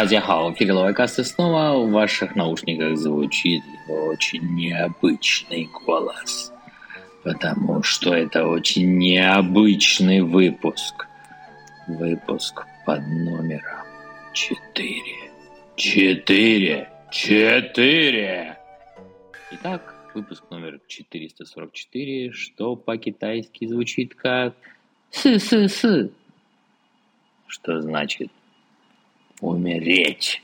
Тазяхао, в эфире Лавайкаст снова в ваших наушниках звучит очень необычный голос, потому что это очень необычный выпуск. Выпуск под номером 4. 4. 4. Итак, выпуск номер 444, что по-китайски звучит как «сы-сы-сы», что значит Умереть.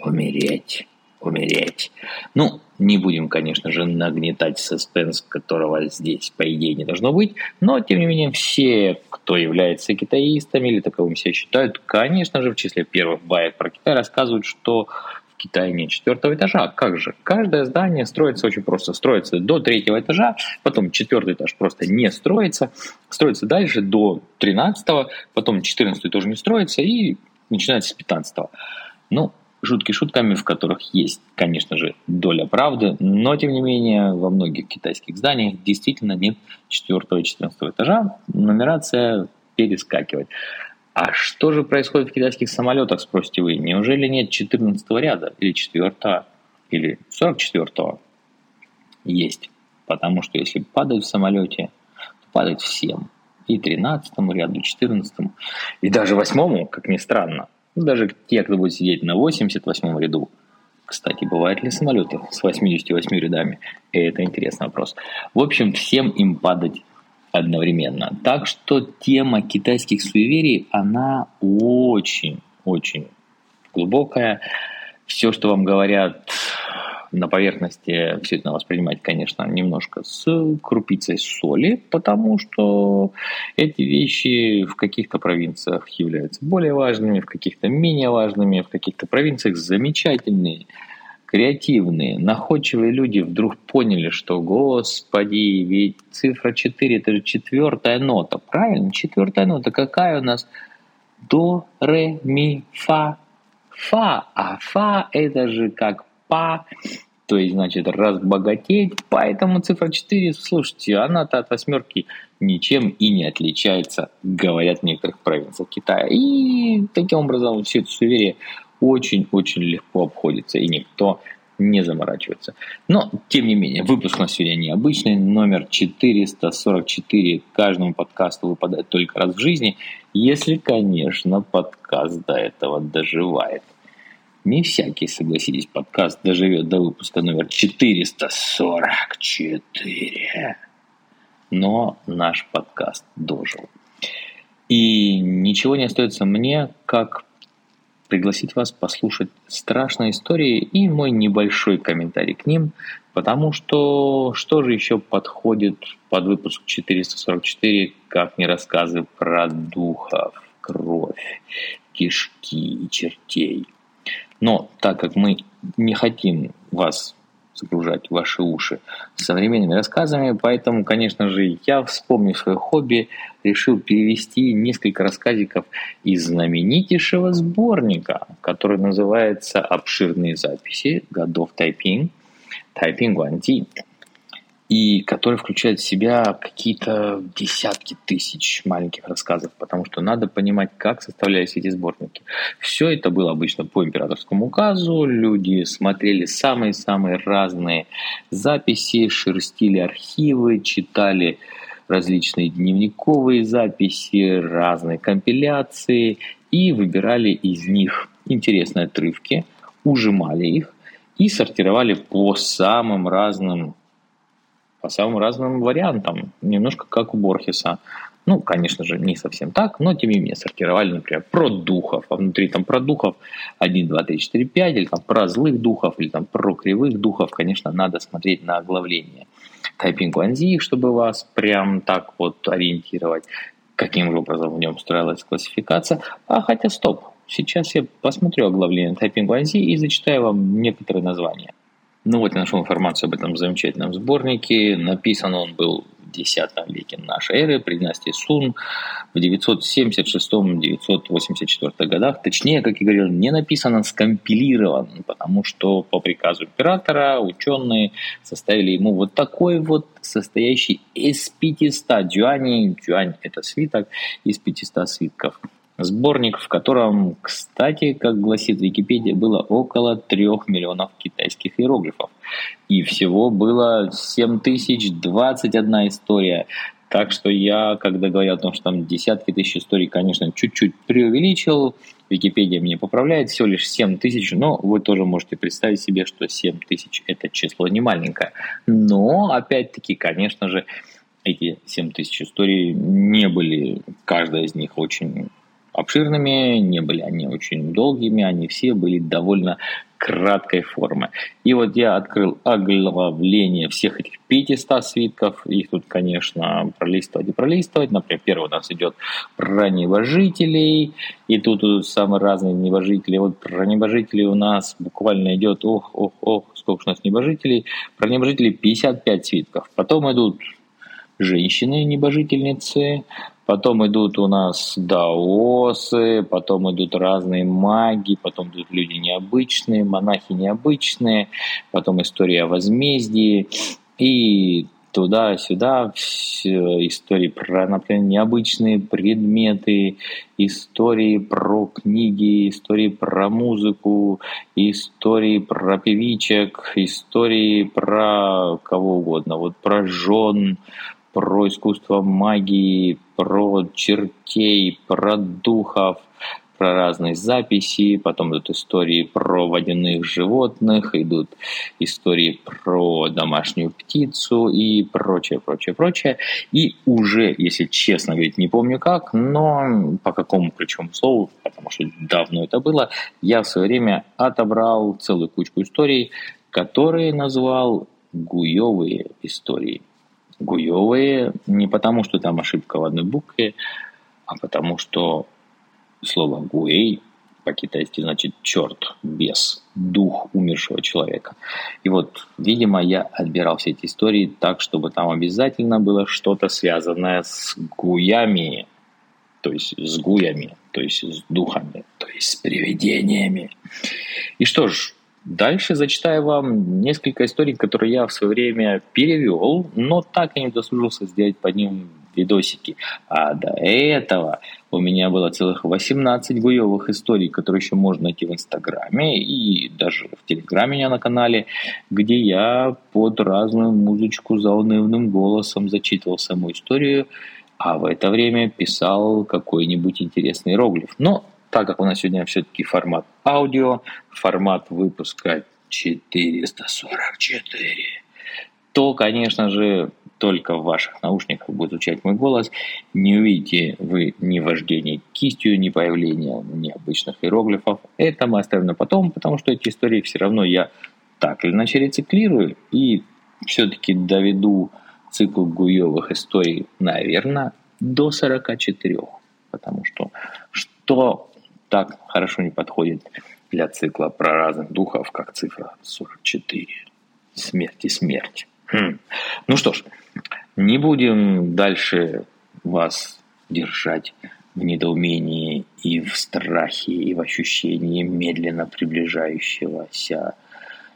Умереть. Умереть. Ну, не будем, конечно же, нагнетать саспенс, которого здесь, по идее, не должно быть, но, тем не менее, все, кто является китаистами или таковым себя считают, конечно же, в числе первых баек про Китай рассказывают, что в Китае нет четвертого этажа. Как же? Каждое здание строится очень просто. Строится до третьего этажа, потом четвертый этаж просто не строится, строится дальше до тринадцатого, потом четырнадцатый тоже не строится, и начинается с 15 -го. Ну, шутки шутками, в которых есть, конечно же, доля правды, но, тем не менее, во многих китайских зданиях действительно нет 4 и 14 этажа, нумерация перескакивает. А что же происходит в китайских самолетах, спросите вы? Неужели нет 14 ряда, или 4 или 44 Есть. Потому что если падать в самолете, то падать всем и 13 ряду, и 14 и даже 8 как ни странно. Даже те, кто будет сидеть на 88 ряду. Кстати, бывают ли самолеты с 88 рядами? Это интересный вопрос. В общем, всем им падать одновременно. Так что тема китайских суеверий, она очень-очень глубокая. Все, что вам говорят на поверхности все это воспринимать, конечно, немножко с крупицей соли, потому что эти вещи в каких-то провинциях являются более важными, в каких-то менее важными, в каких-то провинциях замечательные, креативные, находчивые люди вдруг поняли, что, господи, ведь цифра 4 это же четвертая нота, правильно? Четвертая нота какая у нас? До, ре, ми, фа, фа, а фа это же как па, то есть, значит, разбогатеть. Поэтому цифра 4, слушайте, она-то от восьмерки ничем и не отличается, говорят в некоторых провинциях Китая. И таким образом все это суеверие очень-очень легко обходится, и никто не заморачивается. Но, тем не менее, выпуск на сегодня необычный, номер 444 каждому подкасту выпадает только раз в жизни, если, конечно, подкаст до этого доживает. Не всякий, согласитесь, подкаст доживет до выпуска номер 444. Но наш подкаст дожил. И ничего не остается мне, как пригласить вас послушать страшные истории и мой небольшой комментарий к ним, потому что что же еще подходит под выпуск 444, как не рассказы про духов, кровь, кишки и чертей – но так как мы не хотим вас загружать ваши уши современными рассказами, поэтому, конечно же, я, вспомнив свое хобби, решил перевести несколько рассказиков из знаменитейшего сборника, который называется «Обширные записи годов тайпинг», «Тайпинг Гуанди», и который включает в себя какие-то десятки тысяч маленьких рассказов, потому что надо понимать, как составлялись эти сборники. Все это было обычно по императорскому указу, люди смотрели самые-самые разные записи, шерстили архивы, читали различные дневниковые записи, разные компиляции и выбирали из них интересные отрывки, ужимали их и сортировали по самым разным по самым разным вариантам, немножко как у Борхеса. Ну, конечно же, не совсем так, но тем не менее сортировали, например, про духов, а внутри там про духов 1, 2, 3, 4, 5, или там про злых духов, или там про кривых духов, конечно, надо смотреть на оглавление. Тайпинг Ванзи, чтобы вас прям так вот ориентировать, каким же образом в нем строилась классификация. А хотя стоп, сейчас я посмотрю оглавление Тайпинг Ванзи и зачитаю вам некоторые названия. Ну вот я нашел информацию об этом замечательном сборнике. Написан он был в X веке нашей эры при династии Сун в 976-984 годах. Точнее, как я говорил, не написан, а скомпилирован, потому что по приказу императора ученые составили ему вот такой вот состоящий из 500 дюаней. Дюань – это свиток из 500 свитков Сборник, в котором, кстати, как гласит Википедия, было около трех миллионов китайских иероглифов. И всего было 7021 история. Так что я, когда говорил о том, что там десятки тысяч историй, конечно, чуть-чуть преувеличил. Википедия мне поправляет, всего лишь 7 тысяч, но вы тоже можете представить себе, что 7 тысяч – это число не маленькое. Но, опять-таки, конечно же, эти 7 тысяч историй не были, каждая из них очень обширными, не были они очень долгими, они все были довольно краткой формы. И вот я открыл оглавление всех этих 500 свитков. Их тут, конечно, пролистывать и пролистывать. Например, первый у нас идет про небожителей. И тут, тут самые разные небожители. Вот про небожителей у нас буквально идет, ох, ох, ох, сколько у нас небожителей. Про небожителей 55 свитков. Потом идут женщины-небожительницы, Потом идут у нас даосы, потом идут разные маги, потом идут люди необычные, монахи необычные, потом история о возмездии. И туда-сюда истории про, например, необычные предметы, истории про книги, истории про музыку, истории про певичек, истории про кого угодно, вот про жен, про искусство магии, про чертей, про духов, про разные записи, потом идут истории про водяных животных, идут истории про домашнюю птицу и прочее, прочее, прочее. И уже, если честно говорить, не помню как, но по какому ключевому слову, потому что давно это было, я в свое время отобрал целую кучку историй, которые назвал гуевые истории гуевые не потому, что там ошибка в одной букве, а потому что слово гуэй по-китайски значит черт, бес, дух умершего человека. И вот, видимо, я отбирал все эти истории так, чтобы там обязательно было что-то связанное с гуями, то есть с гуями, то есть с духами, то есть с привидениями. И что ж, Дальше зачитаю вам несколько историй, которые я в свое время перевел, но так и не дослужился сделать по ним видосики. А до этого у меня было целых 18 гуевых историй, которые еще можно найти в Инстаграме и даже в Телеграме меня на канале, где я под разную музычку за унывным голосом зачитывал саму историю, а в это время писал какой-нибудь интересный иероглиф. Но так как у нас сегодня все-таки формат аудио, формат выпуска 444, то, конечно же, только в ваших наушниках будет звучать мой голос. Не увидите вы ни вождения кистью, ни появления необычных иероглифов. Это мы оставим на потом, потому что эти истории все равно я так или иначе рециклирую и все-таки доведу цикл гуевых историй, наверное, до 44. Потому что что так хорошо не подходит для цикла про разных духов, как цифра 44. Смерть и смерть. Хм. Ну что ж, не будем дальше вас держать в недоумении и в страхе, и в ощущении медленно приближающегося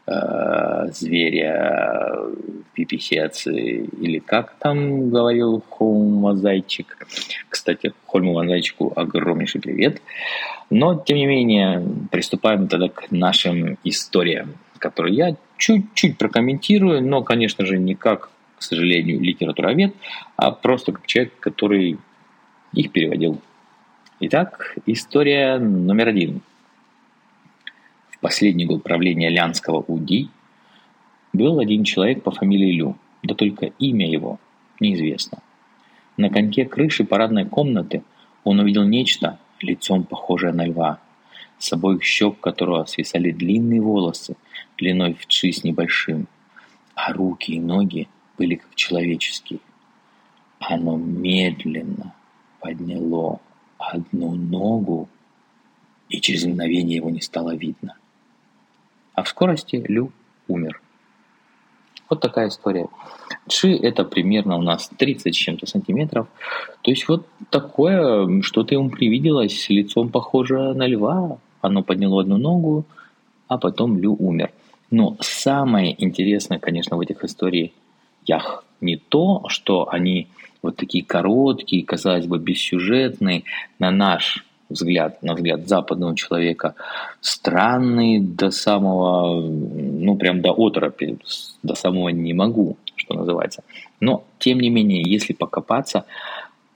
э, зверя пиписец или как там говорил Холма Зайчик. Кстати, Хольму Зайчику огромнейший привет. Но, тем не менее, приступаем тогда к нашим историям, которые я чуть-чуть прокомментирую, но, конечно же, не как, к сожалению, литературовед, а просто как человек, который их переводил. Итак, история номер один. Последний год правления Лянского УДИ был один человек по фамилии Лю, да только имя его неизвестно. На коньке крыши парадной комнаты он увидел нечто, лицом похожее на льва, с обоих щек которого свисали длинные волосы, длиной в чи с небольшим, а руки и ноги были как человеческие. Оно медленно подняло одну ногу, и через мгновение его не стало видно. А в скорости Лю умер. Вот такая история. Ши это примерно у нас 30 с чем-то сантиметров. То есть вот такое, что-то ему привиделось, лицом похоже на льва. Оно подняло одну ногу, а потом Лю умер. Но самое интересное, конечно, в этих историях не то, что они вот такие короткие, казалось бы, бессюжетные, на наш взгляд, на взгляд западного человека, странный до самого, ну, прям до оторопи, до самого не могу, что называется. Но, тем не менее, если покопаться,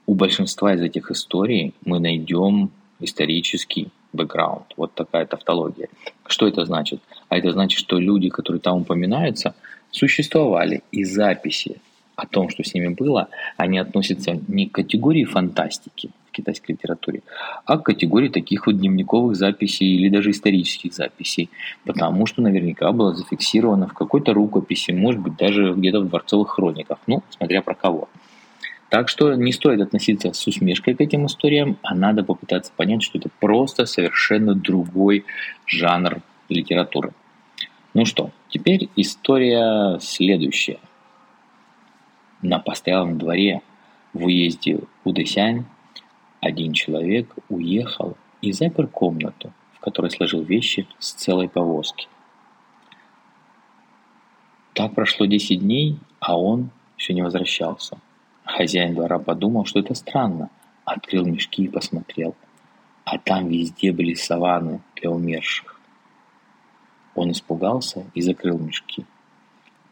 у большинства из этих историй мы найдем исторический бэкграунд. Вот такая тавтология. Что это значит? А это значит, что люди, которые там упоминаются, существовали и записи о том, что с ними было, они относятся не к категории фантастики китайской литературе, а к категории таких вот дневниковых записей или даже исторических записей, потому что наверняка было зафиксировано в какой-то рукописи, может быть, даже где-то в дворцовых хрониках, ну, смотря про кого. Так что не стоит относиться с усмешкой к этим историям, а надо попытаться понять, что это просто совершенно другой жанр литературы. Ну что, теперь история следующая. На постоялом дворе в уезде Удысянь один человек уехал и запер комнату, в которой сложил вещи с целой повозки. Так прошло 10 дней, а он еще не возвращался – Хозяин двора подумал, что это странно. Открыл мешки и посмотрел. А там везде были саванны для умерших. Он испугался и закрыл мешки.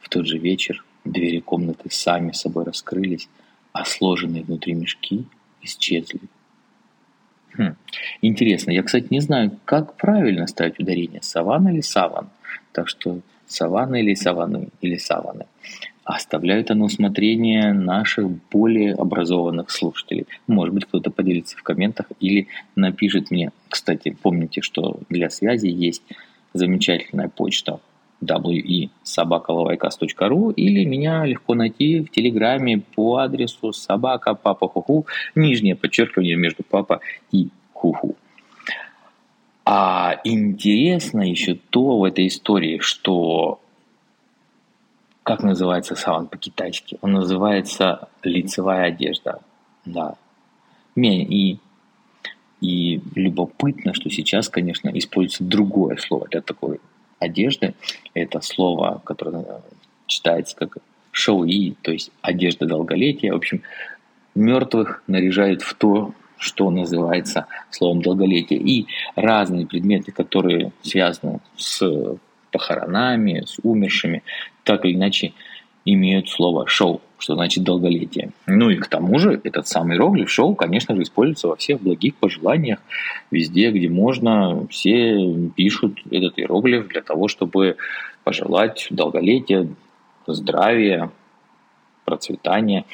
В тот же вечер двери комнаты сами собой раскрылись, а сложенные внутри мешки исчезли. Хм. Интересно, я, кстати, не знаю, как правильно ставить ударение, саван или саван. Так что саванна или саваны, или саваны оставляю это на усмотрение наших более образованных слушателей. Может быть, кто-то поделится в комментах или напишет мне. Кстати, помните, что для связи есть замечательная почта we.sobakalovайкас.ру или меня легко найти в Телеграме по адресу собака папа хуху, нижнее подчеркивание между папа и хуху. А интересно еще то в этой истории, что как называется саван по-китайски? Он называется лицевая одежда. Да. И, и любопытно, что сейчас, конечно, используется другое слово для такой одежды. Это слово, которое читается как шоу-и, то есть одежда долголетия. В общем, мертвых наряжают в то, что называется словом долголетие. И разные предметы, которые связаны с похоронами, с умершими, так или иначе имеют слово «шоу», что значит долголетие. Ну и к тому же этот самый иероглиф «шоу», конечно же, используется во всех благих пожеланиях, везде, где можно, все пишут этот иероглиф для того, чтобы пожелать долголетия, здравия, процветания.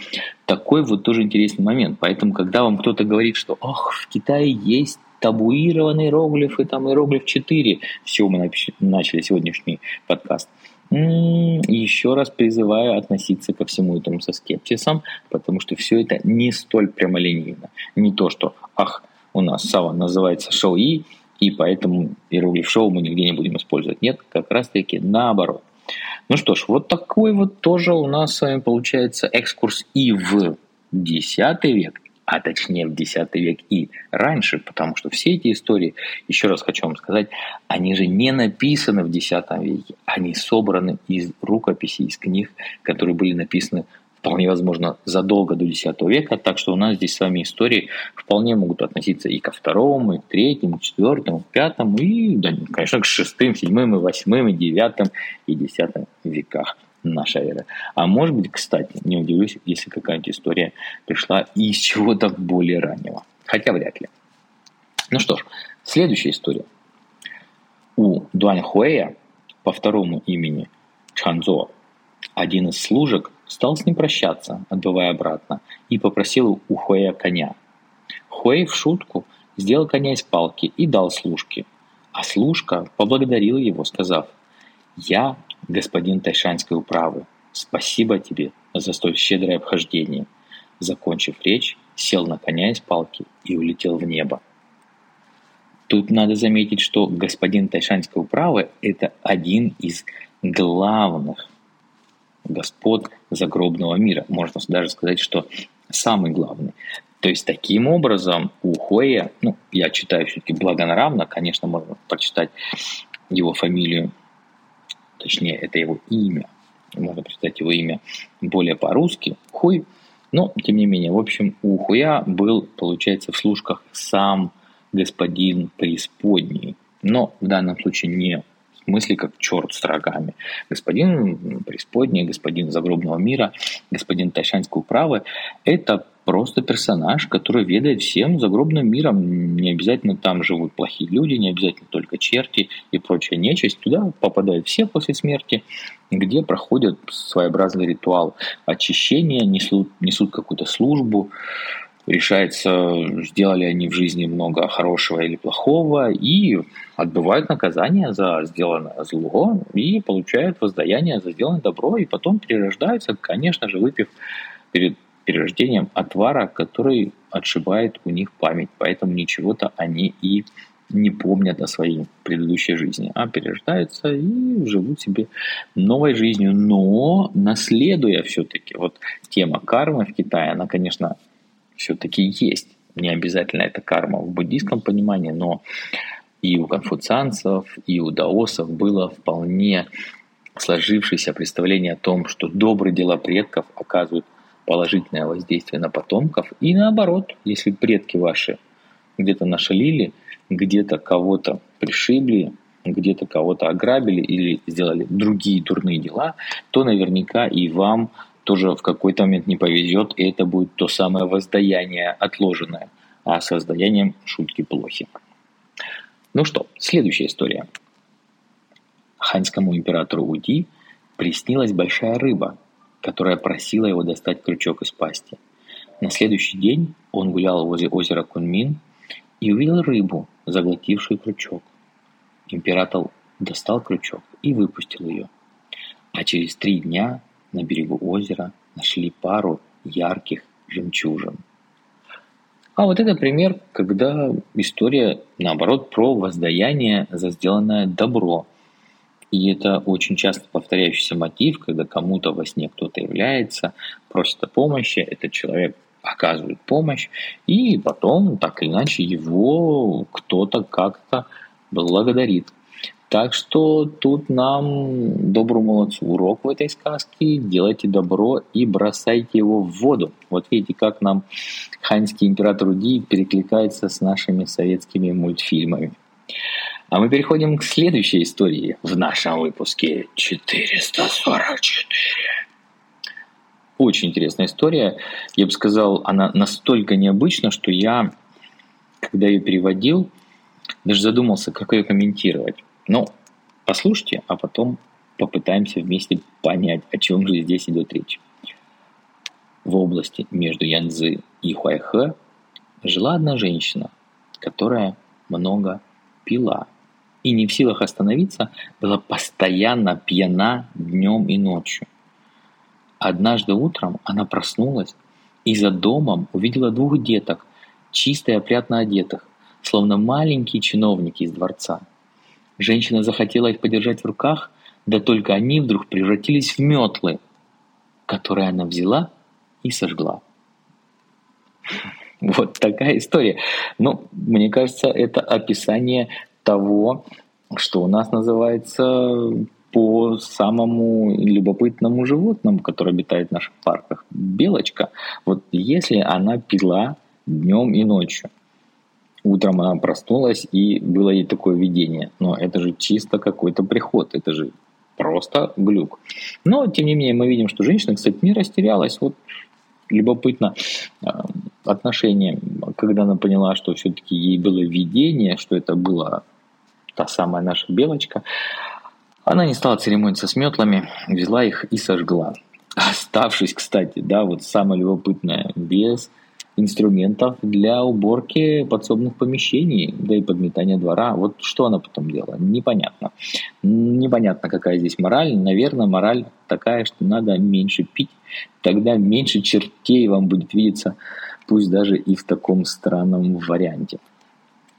Такой вот тоже интересный момент. Поэтому, когда вам кто-то говорит, что «ах, в Китае есть табуированные иероглифы, там иероглиф 4. Все, мы начали сегодняшний подкаст. Еще раз призываю относиться ко всему этому со скепсисом, потому что все это не столь прямолинейно. Не то, что, ах, у нас Сава называется шоу-и, и поэтому иероглиф шоу мы нигде не будем использовать. Нет, как раз таки наоборот. Ну что ж, вот такой вот тоже у нас с вами получается экскурс и в X век, а точнее в X век и раньше, потому что все эти истории, еще раз хочу вам сказать, они же не написаны в X веке, они собраны из рукописей, из книг, которые были написаны вполне возможно задолго до X века, так что у нас здесь с вами истории вполне могут относиться и ко второму, и к третьему, и к четвертому, и к пятому, и, да, конечно, к шестым, седьмым, и восьмым, и девятым, и десятым веках нашей эры. А может быть, кстати, не удивлюсь, если какая-нибудь история пришла из чего-то более раннего. Хотя вряд ли. Ну что ж, следующая история. У Дуань Хуэя по второму имени Чанзо один из служек стал с ним прощаться, отбывая обратно, и попросил у Хуэя коня. Хуэй в шутку сделал коня из палки и дал служке, а служка поблагодарила его, сказав, «Я господин Тайшанской управы, спасибо тебе за столь щедрое обхождение». Закончив речь, сел на коня из палки и улетел в небо. Тут надо заметить, что господин Тайшанской управы – это один из главных господ загробного мира. Можно даже сказать, что самый главный. То есть таким образом у Хуэя, ну, я читаю все-таки благонравно, конечно, можно прочитать его фамилию точнее, это его имя, можно прочитать его имя более по-русски, Хуй, но, тем не менее, в общем, у Хуя был, получается, в служках сам господин преисподней. Но в данном случае не в смысле как черт с рогами. Господин преисподней, господин загробного мира, господин Тайшанской управы – это просто персонаж, который ведает всем загробным миром. Не обязательно там живут плохие люди, не обязательно только черти и прочая нечисть. Туда попадают все после смерти, где проходят своеобразный ритуал очищения, несут, несут какую-то службу, решается, сделали они в жизни много хорошего или плохого, и отбывают наказание за сделанное зло, и получают воздаяние за сделанное добро, и потом перерождаются, конечно же, выпив перед перерождением отвара, который отшибает у них память. Поэтому ничего-то они и не помнят о своей предыдущей жизни, а перерождаются и живут себе новой жизнью, но наследуя все-таки. Вот тема кармы в Китае, она, конечно, все-таки есть. Не обязательно это карма в буддийском понимании, но и у конфуцианцев, и у даосов было вполне сложившееся представление о том, что добрые дела предков оказывают положительное воздействие на потомков. И наоборот, если предки ваши где-то нашалили, где-то кого-то пришибли, где-то кого-то ограбили или сделали другие дурные дела, то наверняка и вам тоже в какой-то момент не повезет, и это будет то самое воздаяние отложенное. А с воздаянием шутки плохи. Ну что, следующая история. Ханьскому императору Уди приснилась большая рыба, которая просила его достать крючок из пасти. На следующий день он гулял возле озера Кунмин и увидел рыбу, заглотившую крючок. Император достал крючок и выпустил ее. А через три дня на берегу озера нашли пару ярких жемчужин. А вот это пример, когда история, наоборот, про воздаяние за сделанное добро – и это очень часто повторяющийся мотив, когда кому-то во сне кто-то является, просит о помощи, этот человек оказывает помощь, и потом, так или иначе, его кто-то как-то благодарит. Так что тут нам, доброму молодцу, урок в этой сказке. Делайте добро и бросайте его в воду. Вот видите, как нам ханьский император Уди перекликается с нашими советскими мультфильмами. А мы переходим к следующей истории в нашем выпуске 444. Очень интересная история. Я бы сказал, она настолько необычна, что я, когда ее переводил, даже задумался, как ее комментировать. Ну, послушайте, а потом попытаемся вместе понять, о чем же здесь идет речь. В области между Янзы и Хуайхэ жила одна женщина, которая много пила – и не в силах остановиться, была постоянно пьяна днем и ночью. Однажды утром она проснулась и за домом увидела двух деток, чисто и опрятно одетых, словно маленькие чиновники из дворца. Женщина захотела их подержать в руках, да только они вдруг превратились в метлы, которые она взяла и сожгла. Вот такая история. Ну, мне кажется, это описание того, что у нас называется по самому любопытному животному, которое обитает в наших парках. Белочка. Вот если она пила днем и ночью, утром она проснулась и было ей такое видение. Но это же чисто какой-то приход, это же просто глюк. Но, тем не менее, мы видим, что женщина, кстати, не растерялась. Вот любопытно э, отношение, когда она поняла, что все-таки ей было видение, что это было та самая наша белочка, она не стала церемониться с метлами, взяла их и сожгла. Оставшись, кстати, да, вот самое любопытное, без инструментов для уборки подсобных помещений, да и подметания двора. Вот что она потом делала, непонятно. Непонятно, какая здесь мораль. Наверное, мораль такая, что надо меньше пить, тогда меньше чертей вам будет видеться, пусть даже и в таком странном варианте.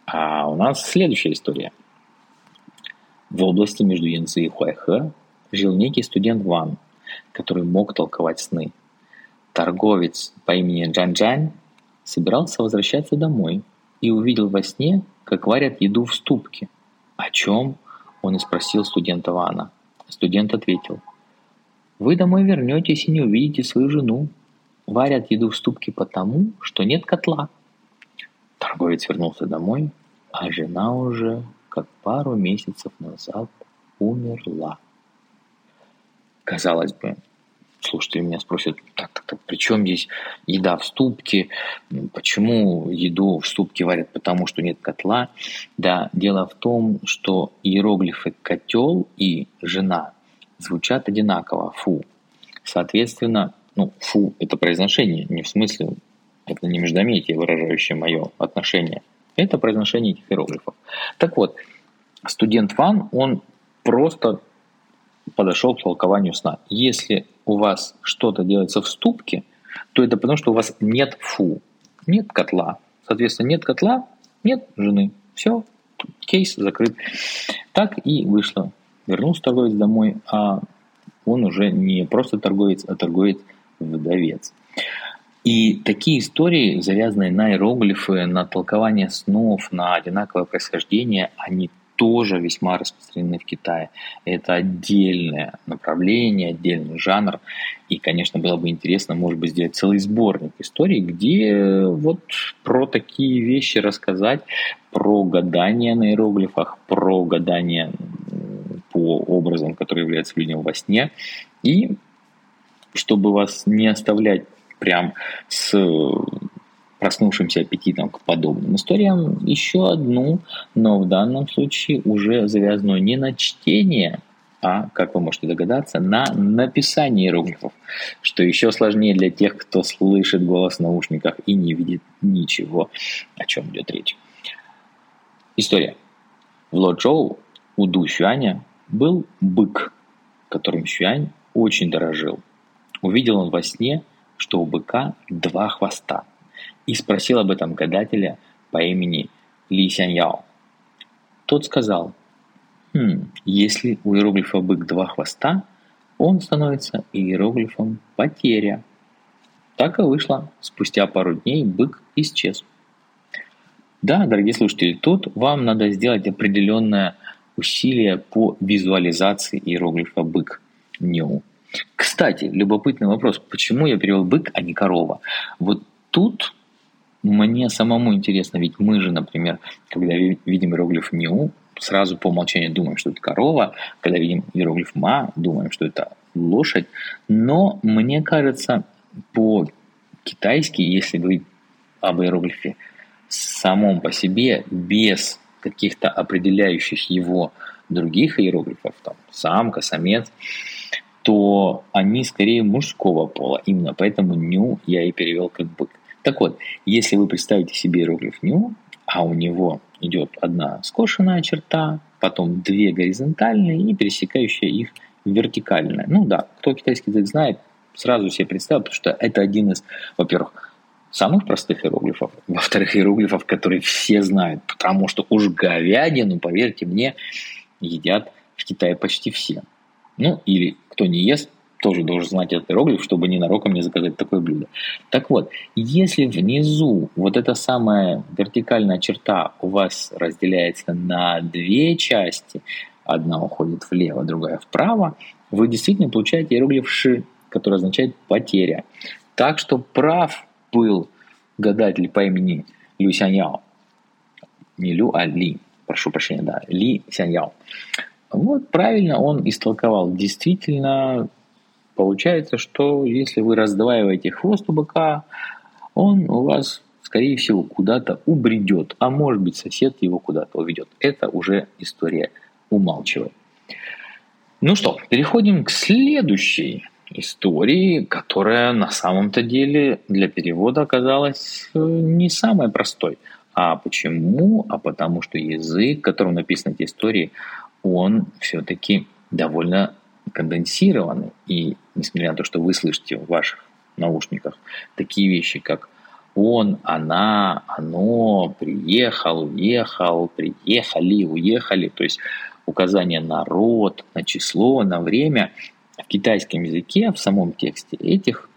А у нас следующая история – в области между Янцзы и Хуайхэ жил некий студент Ван, который мог толковать сны. Торговец по имени Джан-Джань собирался возвращаться домой и увидел во сне, как варят еду в ступке. О чем? Он и спросил студента Вана. Студент ответил. Вы домой вернетесь и не увидите свою жену. Варят еду в ступке потому, что нет котла. Торговец вернулся домой а жена уже как пару месяцев назад умерла. Казалось бы, слушайте, меня спросят, так, так, так, при чем здесь еда в ступке? Почему еду в ступке варят? Потому что нет котла. Да, дело в том, что иероглифы котел и жена звучат одинаково, фу. Соответственно, ну, фу, это произношение, не в смысле, это не междометие, выражающее мое отношение. Это произношение этих иероглифов. Так вот, студент Ван, он просто подошел к толкованию сна. Если у вас что-то делается в ступке, то это потому, что у вас нет фу, нет котла. Соответственно, нет котла, нет жены. Все, кейс закрыт. Так и вышло. Вернулся торговец домой, а он уже не просто торговец, а торговец-вдовец. И такие истории, завязанные на иероглифы, на толкование снов, на одинаковое происхождение, они тоже весьма распространены в Китае. Это отдельное направление, отдельный жанр. И, конечно, было бы интересно, может быть, сделать целый сборник историй, где вот про такие вещи рассказать, про гадание на иероглифах, про гадание по образам, которые являются людям во сне. И чтобы вас не оставлять прям с проснувшимся аппетитом к подобным историям еще одну, но в данном случае уже завязанную не на чтение, а, как вы можете догадаться, на написание иероглифов, что еще сложнее для тех, кто слышит голос в наушниках и не видит ничего, о чем идет речь. История. В Лочжоу у Ду Сюаня был бык, которым Сюань очень дорожил. Увидел он во сне, что у быка два хвоста – и спросил об этом гадателя по имени Ли Сяньяо. Тот сказал, хм, если у иероглифа бык два хвоста, он становится иероглифом потеря. Так и вышло. Спустя пару дней бык исчез. Да, дорогие слушатели, тут вам надо сделать определенное усилие по визуализации иероглифа бык. Ню. Кстати, любопытный вопрос, почему я перевел бык, а не корова? Вот тут мне самому интересно, ведь мы же, например, когда видим иероглиф «ню», сразу по умолчанию думаем, что это корова, когда видим иероглиф «ма», думаем, что это лошадь. Но мне кажется, по-китайски, если говорить об иероглифе самом по себе, без каких-то определяющих его других иероглифов, там, самка, самец, то они скорее мужского пола. Именно поэтому «ню» я и перевел как бык. Так вот, если вы представите себе иероглиф «ню», а у него идет одна скошенная черта, потом две горизонтальные и пересекающая их вертикальная. Ну да, кто китайский язык знает, сразу себе представил, потому что это один из, во-первых, самых простых иероглифов, во-вторых, иероглифов, которые все знают, потому что уж говядину, поверьте мне, едят в Китае почти все. Ну, или кто не ест, тоже должен знать этот иероглиф, чтобы ненароком не заказать такое блюдо. Так вот, если внизу вот эта самая вертикальная черта у вас разделяется на две части, одна уходит влево, другая вправо, вы действительно получаете иероглиф «ши», который означает «потеря». Так что прав был гадатель по имени Лю Сяньяо. Не Лю, а Ли. Прошу прощения, да. Ли Сяньяо. Вот правильно он истолковал. Действительно, Получается, что если вы раздваиваете хвост у быка, он у вас, скорее всего, куда-то убредет, а может быть сосед его куда-то уведет. Это уже история умалчивает. Ну что, переходим к следующей истории, которая на самом-то деле для перевода оказалась э, не самой простой. А почему? А потому что язык, которым написаны эти истории, он все-таки довольно конденсированы. И несмотря на то, что вы слышите в ваших наушниках такие вещи, как он, она, оно, приехал, уехал, приехали, уехали, то есть указание на род, на число, на время. В китайском языке, в самом тексте этих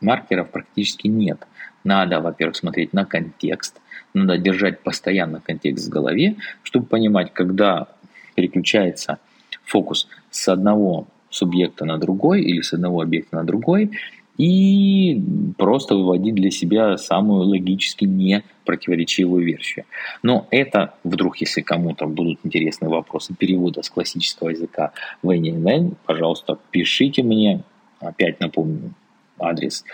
маркеров практически нет. Надо, во-первых, смотреть на контекст, надо держать постоянно контекст в голове, чтобы понимать, когда переключается фокус с одного субъекта на другой или с одного объекта на другой, и просто выводить для себя самую логически не противоречивую версию. Но это вдруг, если кому-то будут интересны вопросы перевода с классического языка в INN, пожалуйста, пишите мне, опять напомню, адрес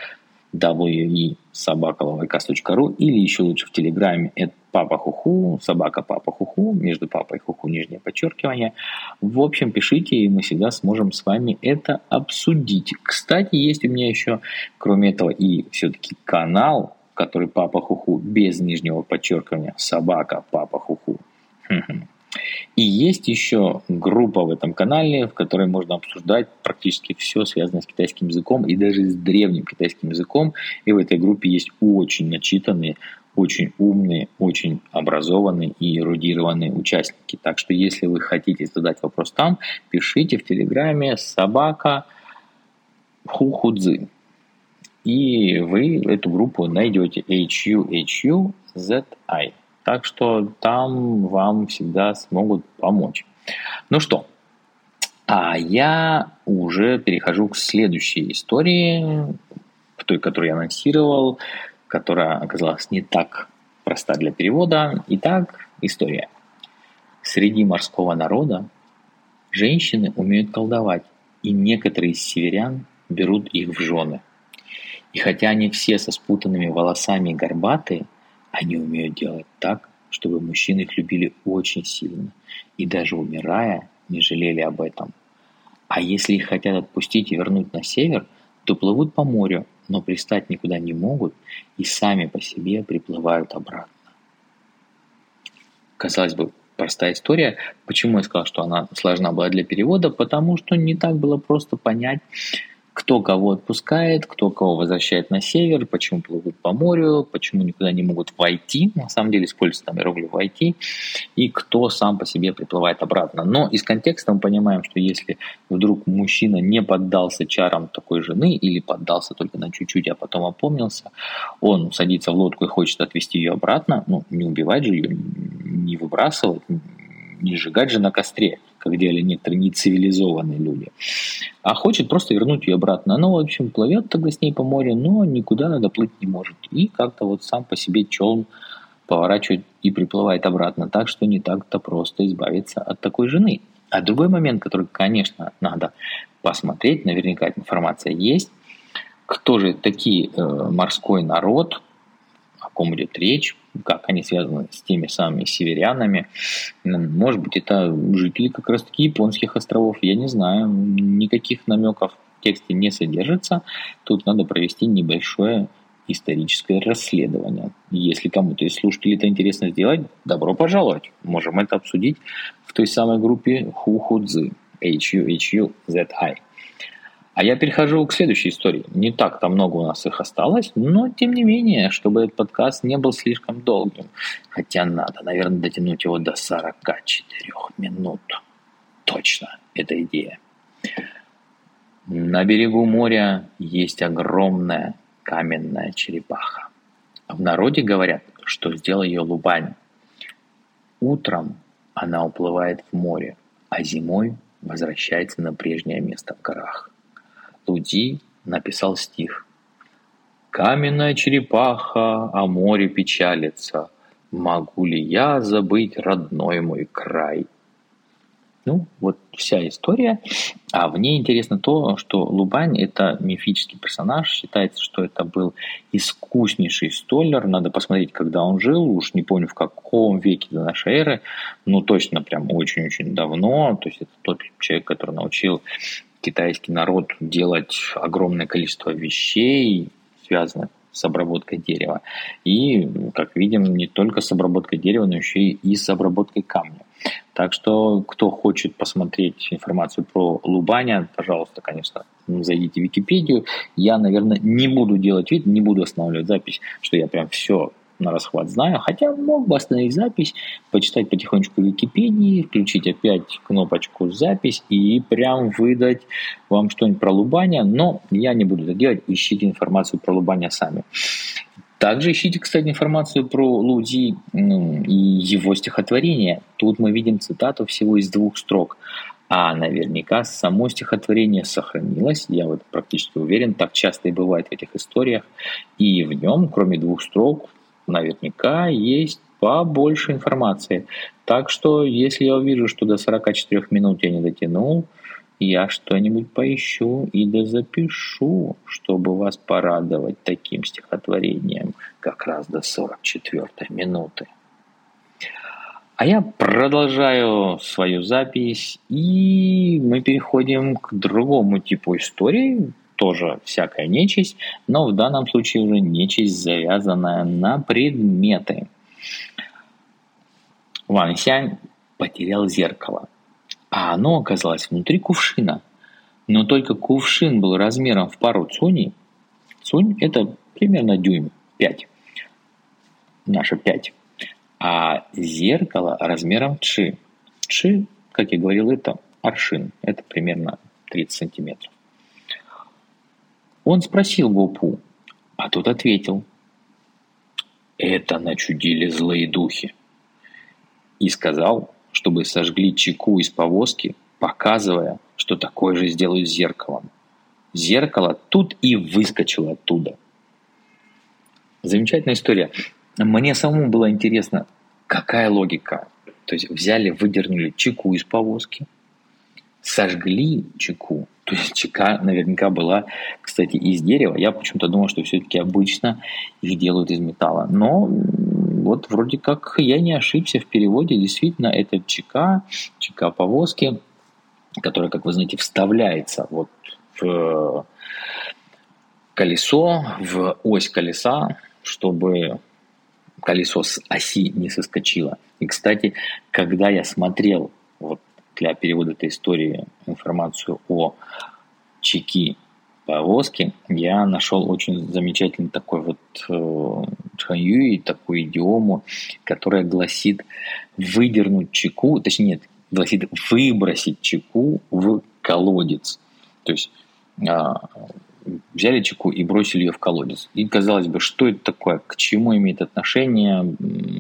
we.собакаловайкас.ру или еще лучше в Телеграме это папа хуху, собака папа хуху, между папой хуху нижнее подчеркивание. В общем, пишите, и мы всегда сможем с вами это обсудить. Кстати, есть у меня еще, кроме этого, и все-таки канал, который папа хуху без нижнего подчеркивания, собака папа хуху. И есть еще группа в этом канале, в которой можно обсуждать практически все, связанное с китайским языком и даже с древним китайским языком. И в этой группе есть очень начитанные, очень умные, очень образованные и эрудированные участники. Так что если вы хотите задать вопрос там, пишите в Телеграме собака хухудзы. И вы эту группу найдете H-U-H-U-Z-I. Так что там вам всегда смогут помочь. Ну что, а я уже перехожу к следующей истории, к той, которую я анонсировал, которая оказалась не так проста для перевода. Итак, история. Среди морского народа женщины умеют колдовать, и некоторые из северян берут их в жены. И хотя они все со спутанными волосами и горбатые, они умеют делать так, чтобы мужчины их любили очень сильно и даже умирая не жалели об этом. А если их хотят отпустить и вернуть на север, то плывут по морю, но пристать никуда не могут и сами по себе приплывают обратно. Казалось бы, простая история. Почему я сказал, что она сложна была для перевода? Потому что не так было просто понять, кто кого отпускает, кто кого возвращает на север, почему плывут по морю, почему никуда не могут войти, на самом деле используется там иероглиф войти, и кто сам по себе приплывает обратно. Но из контекста мы понимаем, что если вдруг мужчина не поддался чарам такой жены или поддался только на чуть-чуть, а потом опомнился, он садится в лодку и хочет отвезти ее обратно, ну, не убивать же ее, не выбрасывать, не сжигать же на костре, как делали некоторые нецивилизованные люди, а хочет просто вернуть ее обратно. Она, в общем, плывет тогда с ней по морю, но никуда доплыть не может. И как-то вот сам по себе челн поворачивает и приплывает обратно. Так что не так-то просто избавиться от такой жены. А другой момент, который, конечно, надо посмотреть, наверняка информация есть, кто же такие э, морской народ, о ком идет речь, как они связаны с теми самыми северянами. Может быть, это жители как раз таки японских островов, я не знаю. Никаких намеков в тексте не содержится. Тут надо провести небольшое историческое расследование. Если кому-то из слушателей это интересно сделать, добро пожаловать. Можем это обсудить в той самой группе Хухудзы. H-U-H-U-Z-I. А я перехожу к следующей истории. Не так-то много у нас их осталось, но тем не менее, чтобы этот подкаст не был слишком долгим. Хотя надо, наверное, дотянуть его до 44 минут. Точно, это идея. На берегу моря есть огромная каменная черепаха. В народе говорят, что сделал ее Лубань. Утром она уплывает в море, а зимой возвращается на прежнее место в горах. Луди написал стих. «Каменная черепаха о море печалится, могу ли я забыть родной мой край?» Ну, вот вся история. А в ней интересно то, что Лубань – это мифический персонаж. Считается, что это был искуснейший столер. Надо посмотреть, когда он жил. Уж не помню, в каком веке до нашей эры. Ну, точно прям очень-очень давно. То есть это тот человек, который научил китайский народ делать огромное количество вещей, связанных с обработкой дерева. И, как видим, не только с обработкой дерева, но еще и с обработкой камня. Так что, кто хочет посмотреть информацию про Лубаня, пожалуйста, конечно, зайдите в Википедию. Я, наверное, не буду делать вид, не буду останавливать запись, что я прям все на расхват знаю, хотя мог бы остановить запись, почитать потихонечку Википедии, включить опять кнопочку «Запись» и прям выдать вам что-нибудь про Лубаня, но я не буду это делать, ищите информацию про Лубаня сами. Также ищите, кстати, информацию про Луди и его стихотворение. Тут мы видим цитату всего из двух строк. А наверняка само стихотворение сохранилось, я вот практически уверен, так часто и бывает в этих историях. И в нем, кроме двух строк, наверняка есть побольше информации. Так что, если я увижу, что до 44 минут я не дотянул, я что-нибудь поищу и да запишу, чтобы вас порадовать таким стихотворением как раз до 44 минуты. А я продолжаю свою запись, и мы переходим к другому типу истории, тоже всякая нечисть, но в данном случае уже нечисть, завязанная на предметы. Ван Сянь потерял зеркало а оно оказалось внутри кувшина. Но только кувшин был размером в пару цуней. Цунь – это примерно дюйм, 5. Наша 5. А зеркало размером чи. Чи, как я говорил, это аршин. Это примерно 30 сантиметров. Он спросил Гопу, а тот ответил, «Это начудили злые духи». И сказал, чтобы сожгли чеку из повозки, показывая, что такое же сделают с зеркалом. Зеркало тут и выскочило оттуда. Замечательная история. Мне самому было интересно, какая логика. То есть взяли, выдернули чеку из повозки, сожгли чеку. То есть чека наверняка была, кстати, из дерева. Я почему-то думал, что все-таки обычно их делают из металла. Но вот вроде как я не ошибся в переводе. Действительно, это ЧК, ЧК повозки, которая, как вы знаете, вставляется вот в колесо, в ось колеса, чтобы колесо с оси не соскочило. И, кстати, когда я смотрел для перевода этой истории информацию о чеки повозки, я нашел очень замечательный такой вот э, чханью, такую идиому, которая гласит выдернуть чеку, точнее нет, гласит выбросить чеку в колодец. То есть а, взяли чеку и бросили ее в колодец. И казалось бы, что это такое, к чему имеет отношение,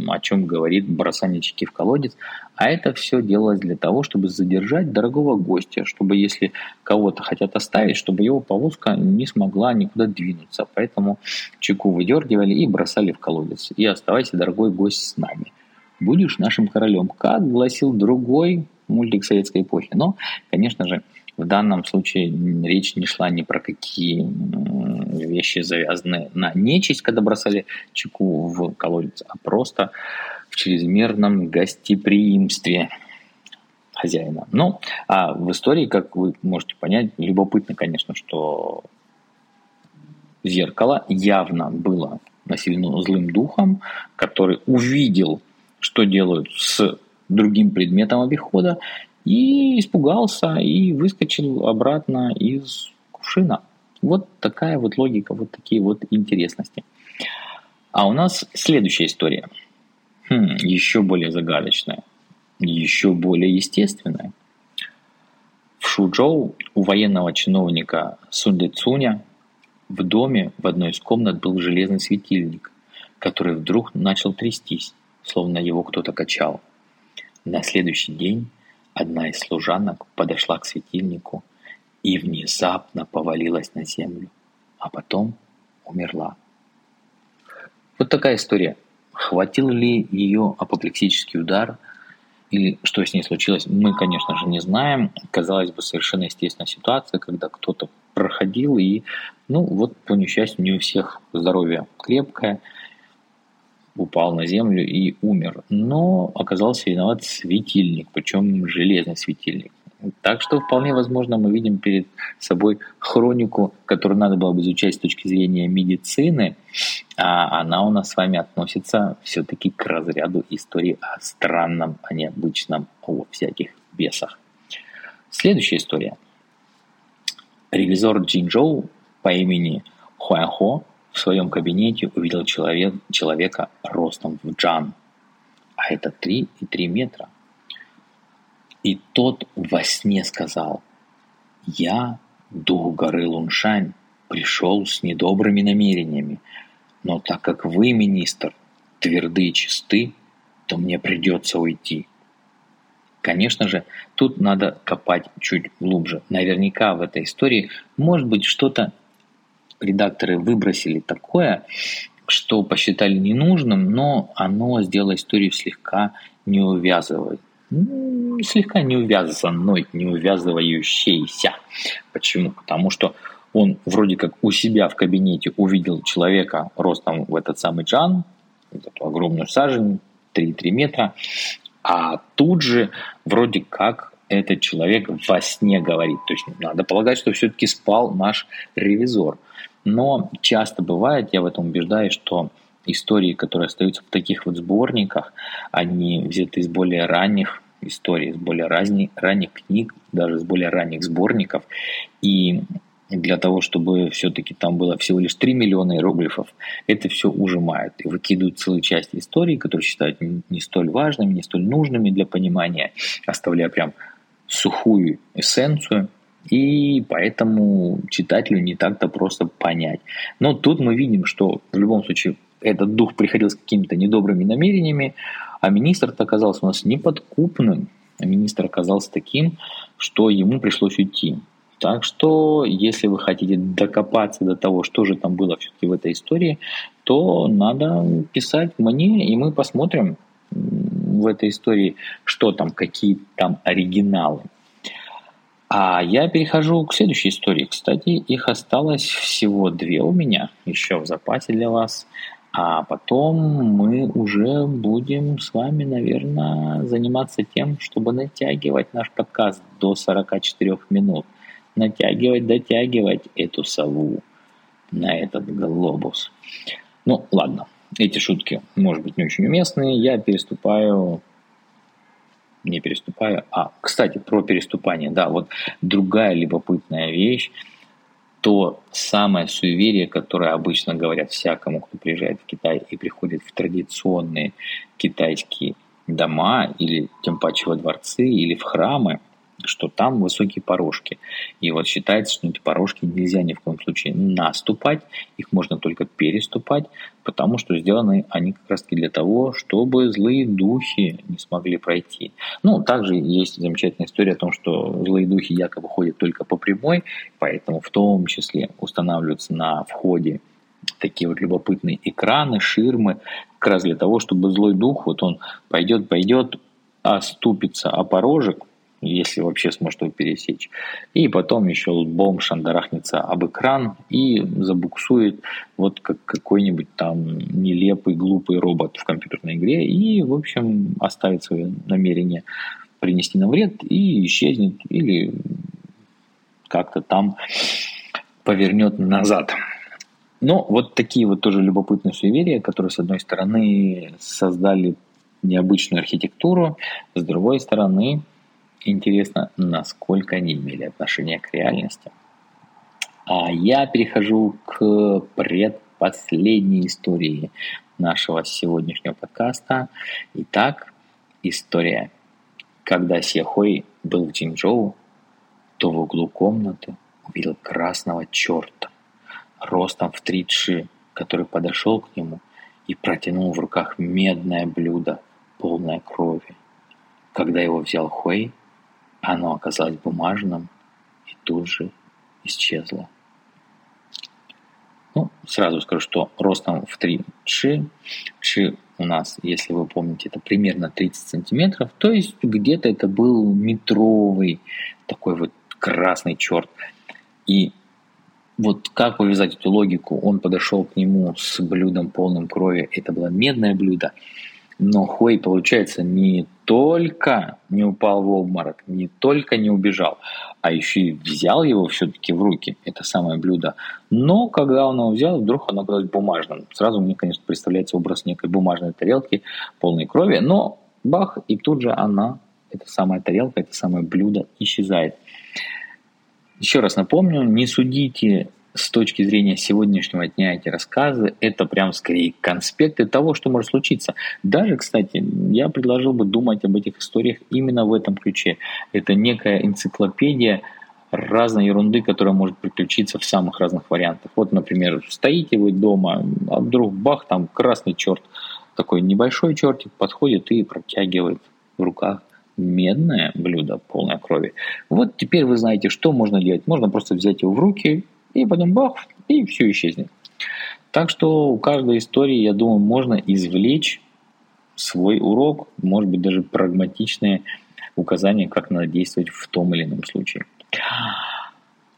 о чем говорит бросание чеки в колодец. А это все делалось для того, чтобы задержать дорогого гостя, чтобы если кого-то хотят оставить, чтобы его повозка не смогла никуда двинуться. Поэтому чеку выдергивали и бросали в колодец. И оставайся, дорогой гость, с нами. Будешь нашим королем, как гласил другой мультик советской эпохи. Но, конечно же, в данном случае речь не шла ни про какие вещи, завязанные на нечисть, когда бросали чеку в колодец, а просто в чрезмерном гостеприимстве хозяина. Ну, а в истории, как вы можете понять, любопытно, конечно, что зеркало явно было населено злым духом, который увидел, что делают с другим предметом обихода, и испугался и выскочил обратно из кувшина. Вот такая вот логика, вот такие вот интересности. А у нас следующая история. Хм, еще более загадочная, еще более естественная. В Шуджоу у военного чиновника Сунде Цуня в доме в одной из комнат был железный светильник, который вдруг начал трястись, словно его кто-то качал. На следующий день Одна из служанок подошла к светильнику и внезапно повалилась на землю, а потом умерла. Вот такая история. Хватил ли ее апоплексический удар или что с ней случилось, мы, конечно же, не знаем. Казалось бы, совершенно естественная ситуация, когда кто-то проходил и, ну, вот по несчастью, не у всех здоровье крепкое – упал на землю и умер. Но оказался виноват светильник, причем железный светильник. Так что вполне возможно мы видим перед собой хронику, которую надо было бы изучать с точки зрения медицины, а она у нас с вами относится все-таки к разряду истории о странном, о необычном, о всяких бесах. Следующая история. Ревизор Джинчжоу по имени Хуанхо в своем кабинете увидел человек, человека ростом в джан, а это 3 и 3 метра. И тот во сне сказал, «Я, дух горы Луншань, пришел с недобрыми намерениями, но так как вы, министр, тверды и чисты, то мне придется уйти». Конечно же, тут надо копать чуть глубже. Наверняка в этой истории может быть что-то редакторы выбросили такое, что посчитали ненужным, но оно сделало историю слегка не увязывает. Слегка не увязанной, не увязывающейся. Почему? Потому что он вроде как у себя в кабинете увидел человека ростом в этот самый Джан, эту огромную сажень, 3,3 метра, а тут же вроде как этот человек во сне говорит. То есть надо полагать, что все-таки спал наш ревизор. Но часто бывает, я в этом убеждаюсь, что истории, которые остаются в таких вот сборниках, они взяты из более ранних историй, из более ранних, ранних книг, даже из более ранних сборников. И для того, чтобы все-таки там было всего лишь 3 миллиона иероглифов, это все ужимают и выкидывают целую часть истории, которые считают не столь важными, не столь нужными для понимания, оставляя прям сухую эссенцию, и поэтому читателю не так-то просто понять. Но тут мы видим, что в любом случае этот дух приходил с какими-то недобрыми намерениями, а министр оказался у нас неподкупным. А министр оказался таким, что ему пришлось уйти. Так что, если вы хотите докопаться до того, что же там было все-таки в этой истории, то надо писать мне, и мы посмотрим в этой истории, что там, какие там оригиналы. А я перехожу к следующей истории. Кстати, их осталось всего две у меня еще в запасе для вас. А потом мы уже будем с вами, наверное, заниматься тем, чтобы натягивать наш подкаст до 44 минут натягивать, дотягивать эту сову на этот глобус. Ну, ладно, эти шутки, может быть, не очень уместные. Я переступаю не переступаю. А, кстати, про переступание, да, вот другая любопытная вещь, то самое суеверие, которое обычно говорят всякому, кто приезжает в Китай и приходит в традиционные китайские дома или тем паче во дворцы или в храмы – что там высокие порожки. И вот считается, что эти порожки нельзя ни в коем случае наступать, их можно только переступать, потому что сделаны они как раз таки для того, чтобы злые духи не смогли пройти. Ну, также есть замечательная история о том, что злые духи якобы ходят только по прямой, поэтому в том числе устанавливаются на входе такие вот любопытные экраны, ширмы, как раз для того, чтобы злой дух, вот он пойдет, пойдет, оступится о порожек, если вообще сможет его пересечь. И потом еще лбом шандарахнется об экран и забуксует вот как какой-нибудь там нелепый, глупый робот в компьютерной игре и, в общем, оставит свое намерение принести нам вред и исчезнет или как-то там повернет назад. Но вот такие вот тоже любопытные суеверия, которые, с одной стороны, создали необычную архитектуру, с другой стороны, Интересно, насколько они имели отношение к реальности. А я перехожу к предпоследней истории нашего сегодняшнего подкаста. Итак, история. Когда Сехой был в Джинчжоу, то в углу комнаты увидел красного черта, ростом в три ши, который подошел к нему и протянул в руках медное блюдо, полное крови. Когда его взял Хуэй, оно оказалось бумажным и тут же исчезло. Ну, сразу скажу, что ростом в 3 чи, чи у нас, если вы помните, это примерно 30 сантиметров, то есть где-то это был метровый такой вот красный черт. И вот как повязать эту логику? Он подошел к нему с блюдом полным крови, это было медное блюдо, но Хуэй, получается, не только не упал в обморок, не только не убежал, а еще и взял его все-таки в руки, это самое блюдо. Но когда он его взял, вдруг оно оказалось бумажным. Сразу мне, конечно, представляется образ некой бумажной тарелки, полной крови, но бах, и тут же она, эта самая тарелка, это самое блюдо исчезает. Еще раз напомню, не судите с точки зрения сегодняшнего дня эти рассказы, это прям скорее конспекты того, что может случиться. Даже, кстати, я предложил бы думать об этих историях именно в этом ключе. Это некая энциклопедия разной ерунды, которая может приключиться в самых разных вариантах. Вот, например, стоите вы дома, а вдруг бах, там красный черт, такой небольшой чертик подходит и протягивает в руках медное блюдо, полное крови. Вот теперь вы знаете, что можно делать. Можно просто взять его в руки, и потом бах, и все исчезнет. Так что у каждой истории, я думаю, можно извлечь свой урок, может быть, даже прагматичные указания, как надо действовать в том или ином случае.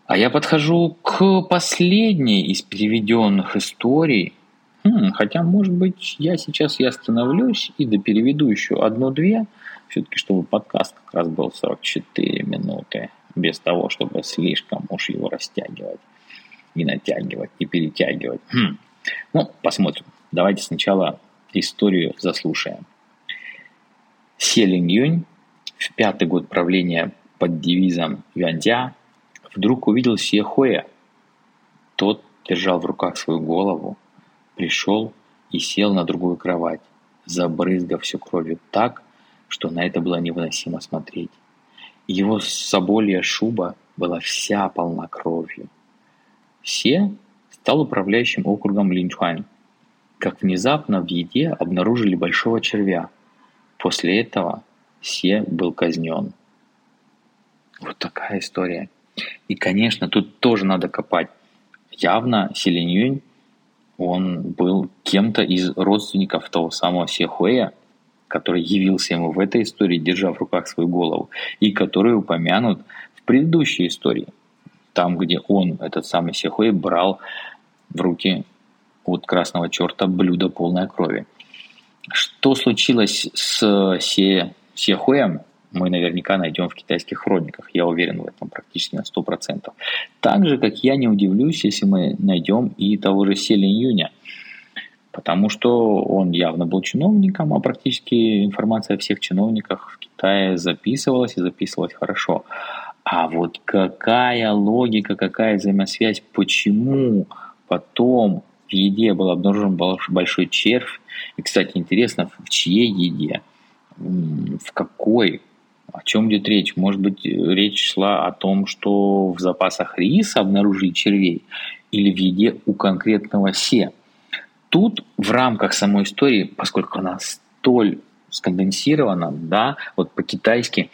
А я подхожу к последней из переведенных историй. Хм, хотя, может быть, я сейчас и остановлюсь и допереведу еще одну-две, все-таки, чтобы подкаст как раз был 44 минуты, без того, чтобы слишком уж его растягивать и натягивать, и перетягивать. Хм. Ну, посмотрим. Давайте сначала историю заслушаем. Селин Юнь в пятый год правления под девизом Юаньцзя вдруг увидел Сиехуэ. Тот держал в руках свою голову, пришел и сел на другую кровать, забрызгав всю кровью так, что на это было невыносимо смотреть. Его соболья шуба была вся полна кровью. Се стал управляющим округом Линчхуань, как внезапно в еде обнаружили большого червя. После этого Се был казнен. Вот такая история. И, конечно, тут тоже надо копать. Явно Юнь, он был кем-то из родственников того самого Сехуэя, который явился ему в этой истории, держа в руках свою голову, и который упомянут в предыдущей истории, там, где он, этот самый Сехуэй, брал в руки от красного черта блюдо полное крови. Что случилось с Се, Сехуем, мы наверняка найдем в китайских хрониках. Я уверен в этом практически на 100%. Так же, как я не удивлюсь, если мы найдем и того же Селин Юня. Потому что он явно был чиновником, а практически информация о всех чиновниках в Китае записывалась и записывалась хорошо. А вот какая логика, какая взаимосвязь, почему потом в еде был обнаружен большой червь. И, кстати, интересно, в чьей еде, в какой, о чем идет речь? Может быть, речь шла о том, что в запасах риса обнаружили червей или в еде у конкретного се. Тут в рамках самой истории, поскольку она столь сконденсирована, да, вот по-китайски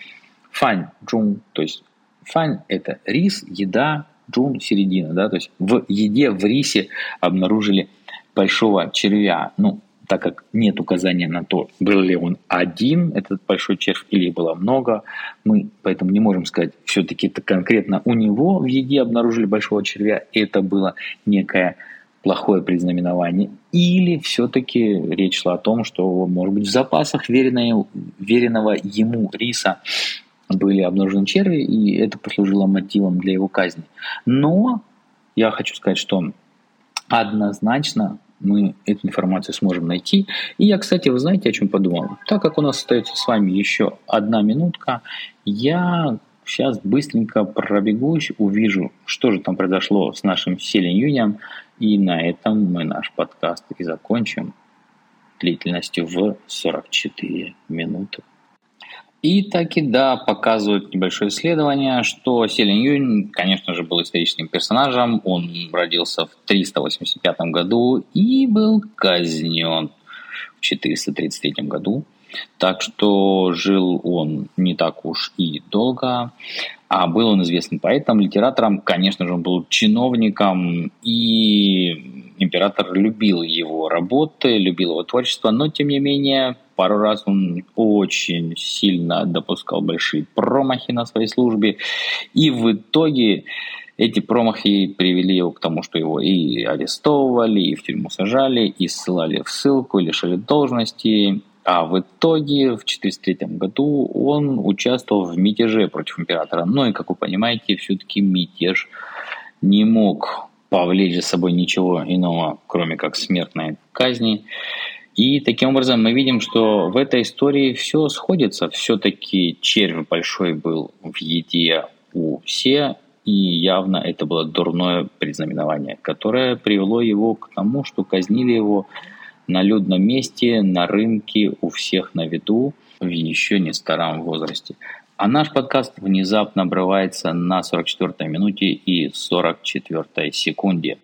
фань, джун, то есть фань – это рис, еда, джун – середина, да, то есть в еде, в рисе обнаружили большого червя. Ну, так как нет указания на то, был ли он один, этот большой червь, или было много, мы поэтому не можем сказать, все-таки это конкретно у него в еде обнаружили большого червя, это было некое плохое предзнаменование, или все-таки речь шла о том, что, может быть, в запасах веренного, веренного ему риса были обнаружены черви, и это послужило мотивом для его казни. Но я хочу сказать, что однозначно мы эту информацию сможем найти. И я, кстати, вы знаете, о чем подумал? Так как у нас остается с вами еще одна минутка, я сейчас быстренько пробегусь, увижу, что же там произошло с нашим Селин Юнем, и на этом мы наш подкаст и закончим длительностью в 44 минуты. И таки да, показывают небольшое исследование, что Селин Юнь, конечно же, был историческим персонажем. Он родился в 385 году и был казнен в 433 году. Так что жил он не так уж и долго. А был он известным поэтом, литератором, конечно же, он был чиновником, и император любил его работы, любил его творчество, но, тем не менее, пару раз он очень сильно допускал большие промахи на своей службе, и в итоге эти промахи привели его к тому, что его и арестовывали, и в тюрьму сажали, и ссылали в ссылку, и лишали должности. А в итоге в 403 году он участвовал в мятеже против императора. Но и, как вы понимаете, все-таки мятеж не мог повлечь за собой ничего иного, кроме как смертной казни. И таким образом мы видим, что в этой истории все сходится. Все-таки червь большой был в еде у Се, и явно это было дурное предзнаменование, которое привело его к тому, что казнили его на людном месте, на рынке, у всех на виду, в еще не старом возрасте. А наш подкаст внезапно обрывается на 44 минуте и 44 секунде.